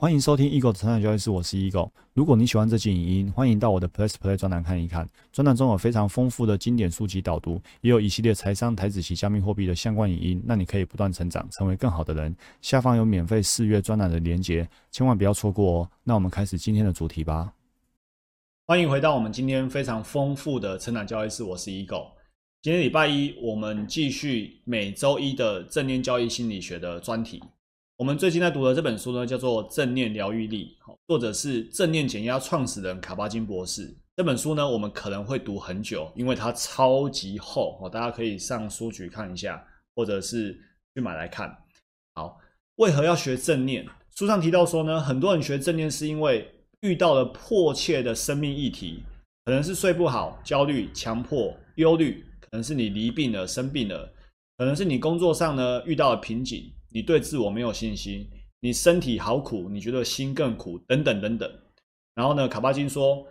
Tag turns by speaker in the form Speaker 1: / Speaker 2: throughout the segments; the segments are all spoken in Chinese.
Speaker 1: 欢迎收听 Eagle 的成长交易室，我是 Eagle。如果你喜欢这期影音，欢迎到我的 Plus Play 专栏看一看。专栏中有非常丰富的经典书籍导读，也有一系列财商、台子及加密货币的相关影音，让你可以不断成长，成为更好的人。下方有免费试阅专栏的连结，千万不要错过哦。那我们开始今天的主题吧。欢迎回到我们今天非常丰富的成长交易室，我是 Eagle。今天礼拜一，我们继续每周一的正念交易心理学的专题。我们最近在读的这本书呢，叫做《正念疗愈力》，作者是正念减压创始人卡巴金博士。这本书呢，我们可能会读很久，因为它超级厚，大家可以上书局看一下，或者是去买来看。好，为何要学正念？书上提到说呢，很多人学正念是因为遇到了迫切的生命议题，可能是睡不好、焦虑、强迫、忧虑，可能是你离病了、生病了，可能是你工作上呢遇到了瓶颈。你对自我没有信心，你身体好苦，你觉得心更苦，等等等等。然后呢，卡巴金说，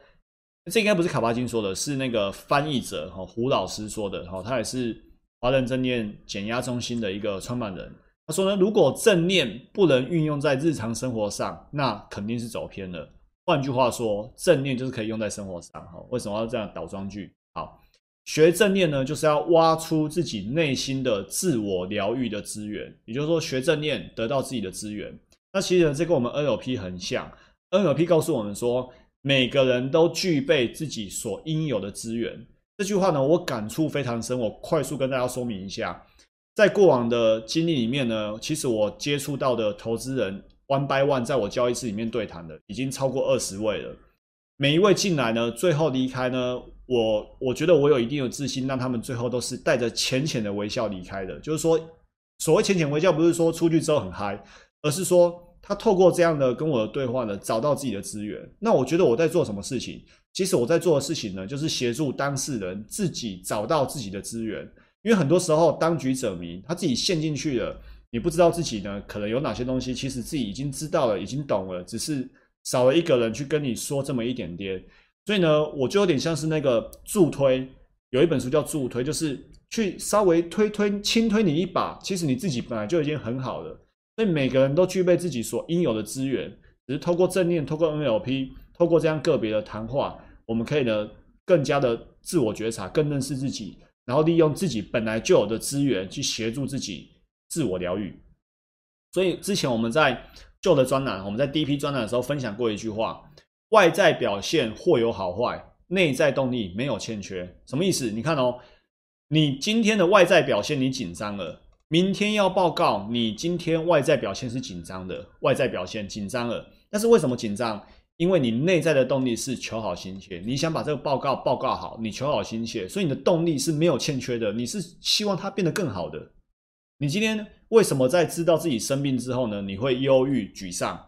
Speaker 1: 这应该不是卡巴金说的，是那个翻译者哈胡老师说的哈，他也是华人正念减压中心的一个创办人。他说呢，如果正念不能运用在日常生活上，那肯定是走偏了。换句话说，正念就是可以用在生活上哈。为什么要这样倒装句？好。学正念呢，就是要挖出自己内心的自我疗愈的资源，也就是说，学正念得到自己的资源。那其实这跟我们 NLP 很像，NLP 告诉我们说，每个人都具备自己所应有的资源。这句话呢，我感触非常深。我快速跟大家说明一下，在过往的经历里面呢，其实我接触到的投资人 one by one，在我交易室里面对谈的，已经超过二十位了。每一位进来呢，最后离开呢。我我觉得我有一定的自信，让他们最后都是带着浅浅的微笑离开的。就是说，所谓浅浅微笑，不是说出去之后很嗨，而是说他透过这样的跟我的对话呢，找到自己的资源。那我觉得我在做什么事情？其实我在做的事情呢，就是协助当事人自己找到自己的资源。因为很多时候当局者迷，他自己陷进去了，你不知道自己呢可能有哪些东西，其实自己已经知道了，已经懂了，只是少了一个人去跟你说这么一点点。所以呢，我就有点像是那个助推，有一本书叫助推，就是去稍微推推轻推你一把。其实你自己本来就已经很好了。所以每个人都具备自己所应有的资源，只是透过正念、透过 NLP、透过这样个别的谈话，我们可以呢更加的自我觉察，更认识自己，然后利用自己本来就有的资源去协助自己自我疗愈。所以之前我们在旧的专栏，我们在第一批专栏的时候分享过一句话。外在表现或有好坏，内在动力没有欠缺，什么意思？你看哦，你今天的外在表现你紧张了，明天要报告，你今天外在表现是紧张的，外在表现紧张了，但是为什么紧张？因为你内在的动力是求好心切，你想把这个报告报告好，你求好心切，所以你的动力是没有欠缺的，你是希望它变得更好的。你今天为什么在知道自己生病之后呢？你会忧郁沮丧？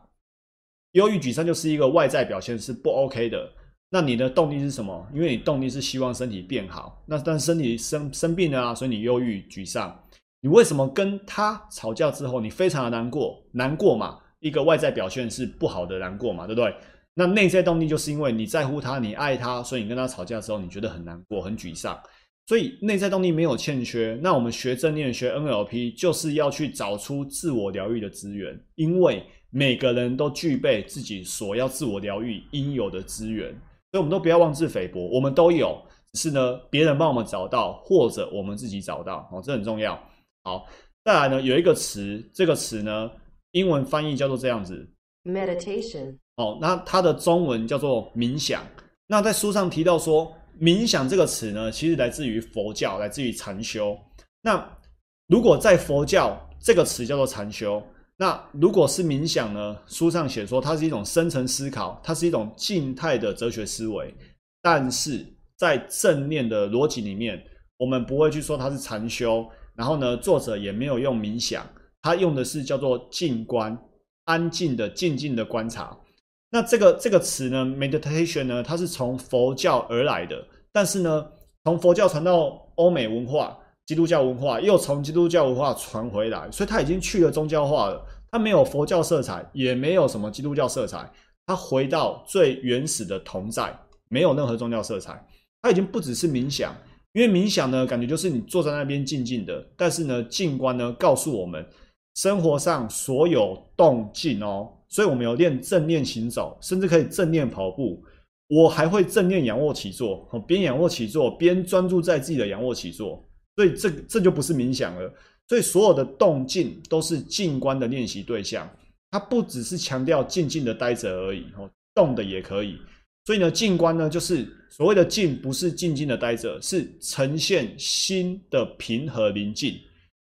Speaker 1: 忧郁沮丧就是一个外在表现是不 OK 的，那你的动力是什么？因为你动力是希望身体变好，那但身体生生病了啊，所以你忧郁沮丧。你为什么跟他吵架之后你非常的难过？难过嘛，一个外在表现是不好的难过嘛，对不对？那内在动力就是因为你在乎他，你爱他，所以你跟他吵架之后你觉得很难过、很沮丧，所以内在动力没有欠缺。那我们学正念、学 NLP 就是要去找出自我疗愈的资源，因为。每个人都具备自己所要自我疗愈应有的资源，所以我们都不要妄自菲薄，我们都有，只是呢，别人帮我们找到，或者我们自己找到，哦，这很重要。好，再来呢，有一个词，这个词呢，英文翻译叫做这样子
Speaker 2: ，meditation。
Speaker 1: 哦，那它的中文叫做冥想。那在书上提到说，冥想这个词呢，其实来自于佛教，来自于禅修。那如果在佛教，这个词叫做禅修。那如果是冥想呢？书上写说它是一种深层思考，它是一种静态的哲学思维。但是在正念的逻辑里面，我们不会去说它是禅修。然后呢，作者也没有用冥想，他用的是叫做静观，安静的、静静的观察。那这个这个词呢，meditation 呢，它是从佛教而来的，但是呢，从佛教传到欧美文化。基督教文化又从基督教文化传回来，所以它已经去了宗教化了。它没有佛教色彩，也没有什么基督教色彩，它回到最原始的同在，没有任何宗教色彩。它已经不只是冥想，因为冥想呢，感觉就是你坐在那边静静的。但是呢，静观呢，告诉我们，生活上所有动静哦。所以我们有练正念行走，甚至可以正念跑步。我还会正念仰卧起坐，边仰卧起坐边专注在自己的仰卧起坐。所以这这就不是冥想了。所以所有的动静都是静观的练习对象。它不只是强调静静的待着而已，哦，动的也可以。所以呢，静观呢，就是所谓的静，不是静静的待着，是呈现心的平和宁静。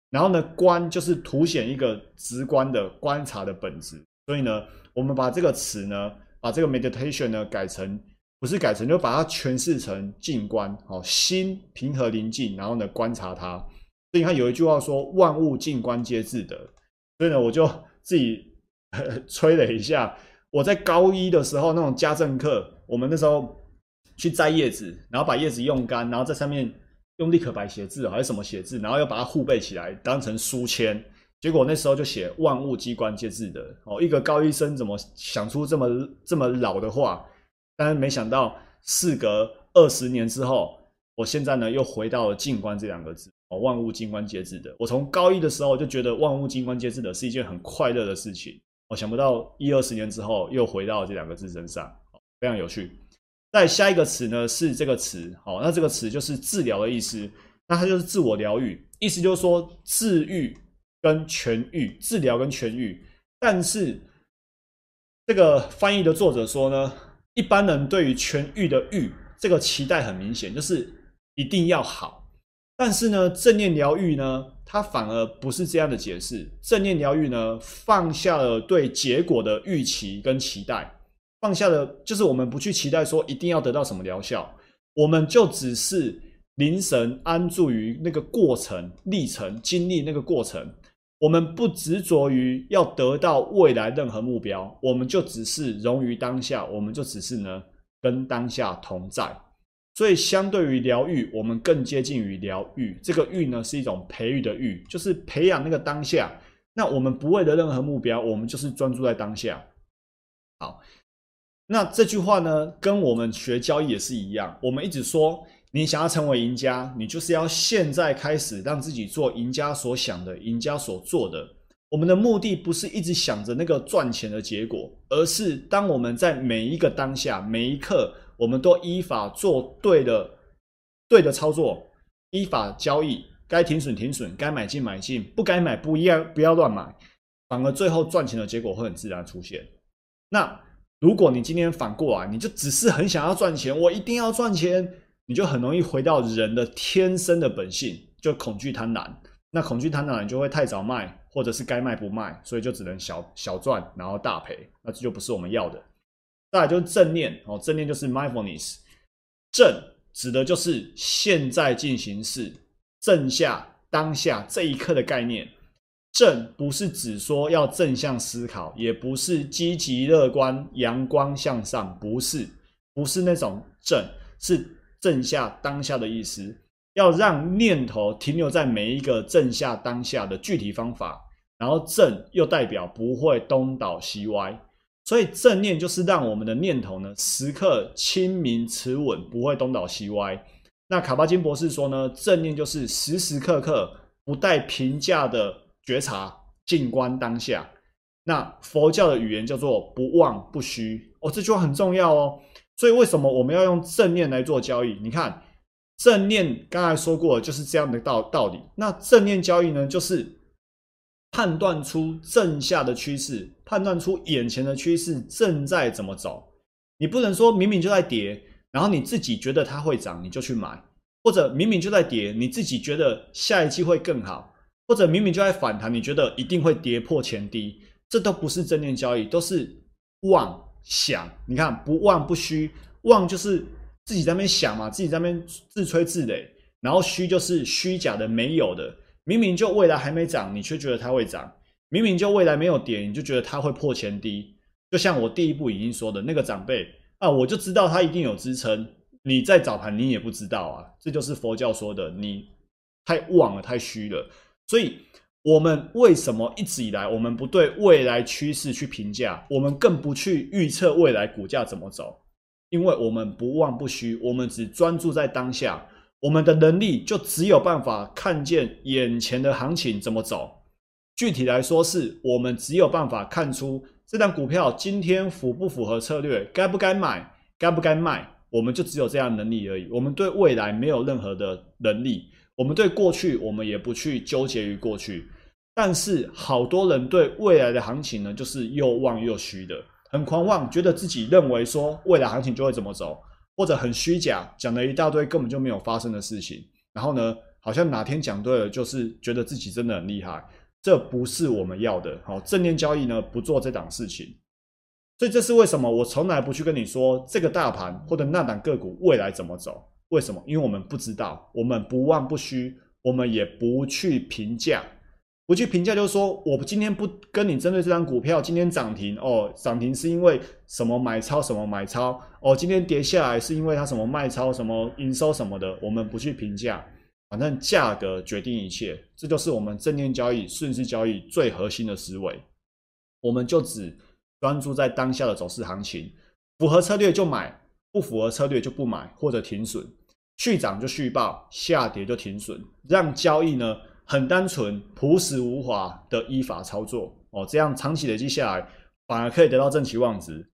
Speaker 1: 然后呢，观就是凸显一个直观的观察的本质。所以呢，我们把这个词呢，把这个 meditation 呢改成，不是改成，就把它诠释成静观。哦，心平和宁静，然后呢，观察它。所以你看有一句话说，万物静观皆自得。所以呢，我就 自己。吹了一下，我在高一的时候那种家政课，我们那时候去摘叶子，然后把叶子用干，然后在上面用立可白写字还是什么写字，然后又把它互背起来当成书签。结果那时候就写“万物机关皆自得”。哦，一个高一生怎么想出这么这么老的话？但是没想到，事隔二十年之后，我现在呢又回到了“静观”这两个字。哦，“万物静观皆自得”。我从高一的时候就觉得“万物静观皆自得”是一件很快乐的事情。我想不到一二十年之后又回到这两个字身上，非常有趣。再下一个词呢是这个词，好，那这个词就是治疗的意思，那它就是自我疗愈，意思就是说治愈跟痊愈，治疗跟痊愈。但是这个翻译的作者说呢，一般人对于痊愈的愈这个期待很明显，就是一定要好。但是呢，正念疗愈呢，它反而不是这样的解释。正念疗愈呢，放下了对结果的预期跟期待，放下了就是我们不去期待说一定要得到什么疗效，我们就只是凝神安住于那个过程历程，经历那个过程。我们不执着于要得到未来任何目标，我们就只是融于当下，我们就只是呢跟当下同在。所以，相对于疗愈，我们更接近于疗愈。这个愈呢，是一种培育的育，就是培养那个当下。那我们不为了任何目标，我们就是专注在当下。好，那这句话呢，跟我们学交易也是一样。我们一直说，你想要成为赢家，你就是要现在开始让自己做赢家所想的、赢家所做的。我们的目的不是一直想着那个赚钱的结果，而是当我们在每一个当下、每一刻。我们都依法做对的、对的操作，依法交易，该停损停损，该买进买进，不该买不一样，不要乱买，反而最后赚钱的结果会很自然出现。那如果你今天反过来，你就只是很想要赚钱，我一定要赚钱，你就很容易回到人的天生的本性，就恐惧贪婪。那恐惧贪婪，你就会太早卖，或者是该卖不卖，所以就只能小小赚，然后大赔，那这就不是我们要的。再来就是正念哦，正念就是 mindfulness，正指的就是现在进行式，正下当下这一刻的概念。正不是指说要正向思考，也不是积极乐观、阳光向上，不是，不是那种正，是正下当下的意思。要让念头停留在每一个正下当下的具体方法，然后正又代表不会东倒西歪。所以正念就是让我们的念头呢时刻清明持稳，不会东倒西歪。那卡巴金博士说呢，正念就是时时刻刻不带评价的觉察，静观当下。那佛教的语言叫做不忘不虚哦，这句话很重要哦。所以为什么我们要用正念来做交易？你看正念刚才说过就是这样的道道理。那正念交易呢，就是。判断出正下的趋势，判断出眼前的趋势正在怎么走。你不能说明明就在跌，然后你自己觉得它会涨，你就去买；或者明明就在跌，你自己觉得下一季会更好；或者明明就在反弹，你觉得一定会跌破前低。这都不是正念交易，都是妄想。你看，不妄不虚，妄就是自己在那边想嘛，自己在那边自吹自擂；然后虚就是虚假的、没有的。明明就未来还没涨，你却觉得它会涨；明明就未来没有跌，你就觉得它会破前低。就像我第一步已经说的那个长辈啊，我就知道它一定有支撑。你在早盘你也不知道啊，这就是佛教说的，你太妄了，太虚了。所以，我们为什么一直以来我们不对未来趋势去评价，我们更不去预测未来股价怎么走？因为我们不妄不虚，我们只专注在当下。我们的能力就只有办法看见眼前的行情怎么走，具体来说，是我们只有办法看出这张股票今天符不符合策略，该不该买，该不该卖，我们就只有这样能力而已。我们对未来没有任何的能力，我们对过去，我们也不去纠结于过去。但是好多人对未来的行情呢，就是又望又虚的，很狂妄，觉得自己认为说未来行情就会怎么走，或者很虚假，讲了一大堆根本就没有发生的事情。然后呢，好像哪天讲对了，就是觉得自己真的很厉害。这不是我们要的。好，正念交易呢，不做这档事情。所以这是为什么我从来不去跟你说这个大盘或者那档个股未来怎么走？为什么？因为我们不知道，我们不忘不虚，我们也不去评价。不去评价，就是说我今天不跟你针对这张股票今天涨停哦，涨停是因为什么买超什么买超哦，今天跌下来是因为它什么卖超什么营收什么的，我们不去评价，反正价格决定一切，这就是我们正念交易、顺势交易最核心的思维。我们就只专注在当下的走势行情，符合策略就买，不符合策略就不买或者停损，续涨就续报，下跌就停损，让交易呢。很单纯、朴实无华的依法操作哦，这样长期累积下来，反而可以得到正期望值。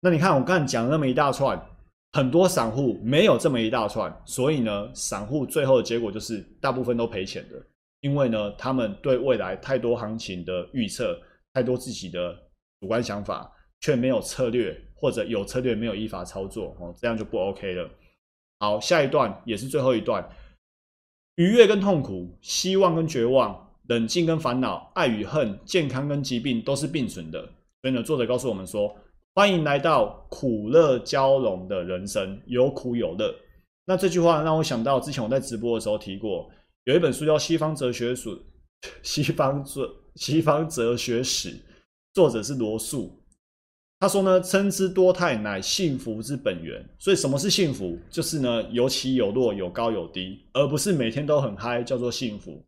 Speaker 1: 那你看我刚才讲那么一大串，很多散户没有这么一大串，所以呢，散户最后的结果就是大部分都赔钱的，因为呢，他们对未来太多行情的预测，太多自己的主观想法，却没有策略，或者有策略没有依法操作哦，这样就不 OK 了。好，下一段也是最后一段。愉悦跟痛苦，希望跟绝望，冷静跟烦恼，爱与恨，健康跟疾病，都是并存的。所以呢，作者告诉我们说：欢迎来到苦乐交融的人生，有苦有乐。那这句话让我想到之前我在直播的时候提过，有一本书叫《西方哲学史》，西方哲西方哲学史，作者是罗素。他说呢，称之多态乃幸福之本源。所以什么是幸福？就是呢有起有落，有高有低，而不是每天都很嗨，叫做幸福。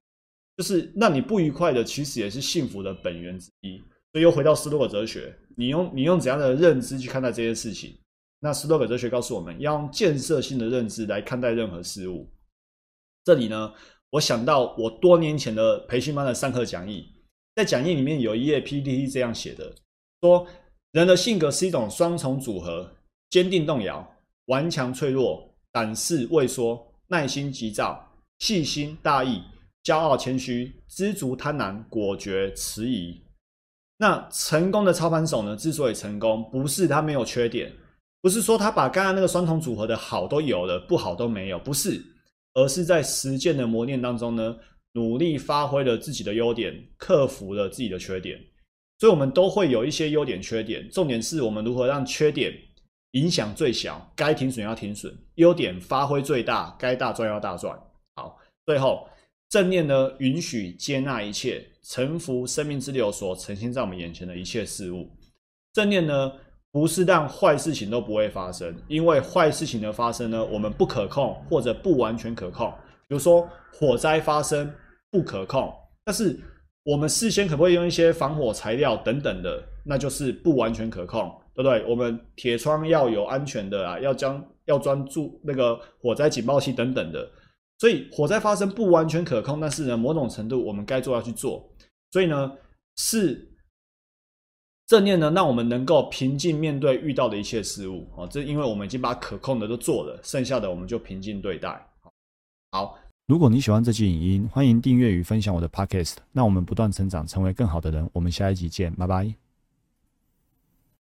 Speaker 1: 就是让你不愉快的，其实也是幸福的本源之一。所以又回到斯多葛哲学，你用你用怎样的认知去看待这些事情？那斯多葛哲学告诉我们要用建设性的认知来看待任何事物。这里呢，我想到我多年前的培训班的上课讲义，在讲义里面有一页 PPT 这样写的，说。人的性格是一种双重组合：坚定动摇、顽强脆弱、胆识畏缩、耐心急躁、细心大意、骄傲谦虚、知足贪婪、果决迟疑。那成功的操盘手呢？之所以成功，不是他没有缺点，不是说他把刚刚那个双重组合的好都有了，不好都没有，不是，而是在实践的磨练当中呢，努力发挥了自己的优点，克服了自己的缺点。所以，我们都会有一些优点、缺点。重点是我们如何让缺点影响最小，该停损要停损；优点发挥最大，该大赚要大赚。好，最后正念呢，允许接纳一切，臣服生命之流所呈现在我们眼前的一切事物。正念呢，不是让坏事情都不会发生，因为坏事情的发生呢，我们不可控或者不完全可控。比如说火灾发生不可控，但是。我们事先可不可以用一些防火材料等等的？那就是不完全可控，对不对？我们铁窗要有安全的啊，要将要专注那个火灾警报器等等的。所以火灾发生不完全可控，但是呢，某种程度我们该做要去做。所以呢，是正念呢，让我们能够平静面对遇到的一切事物啊。这因为我们已经把可控的都做了，剩下的我们就平静对待。好。
Speaker 2: 如果你喜欢这期影音，欢迎订阅与分享我的 Podcast。那我们不断成长，成为更好的人。我们下一集见，拜拜。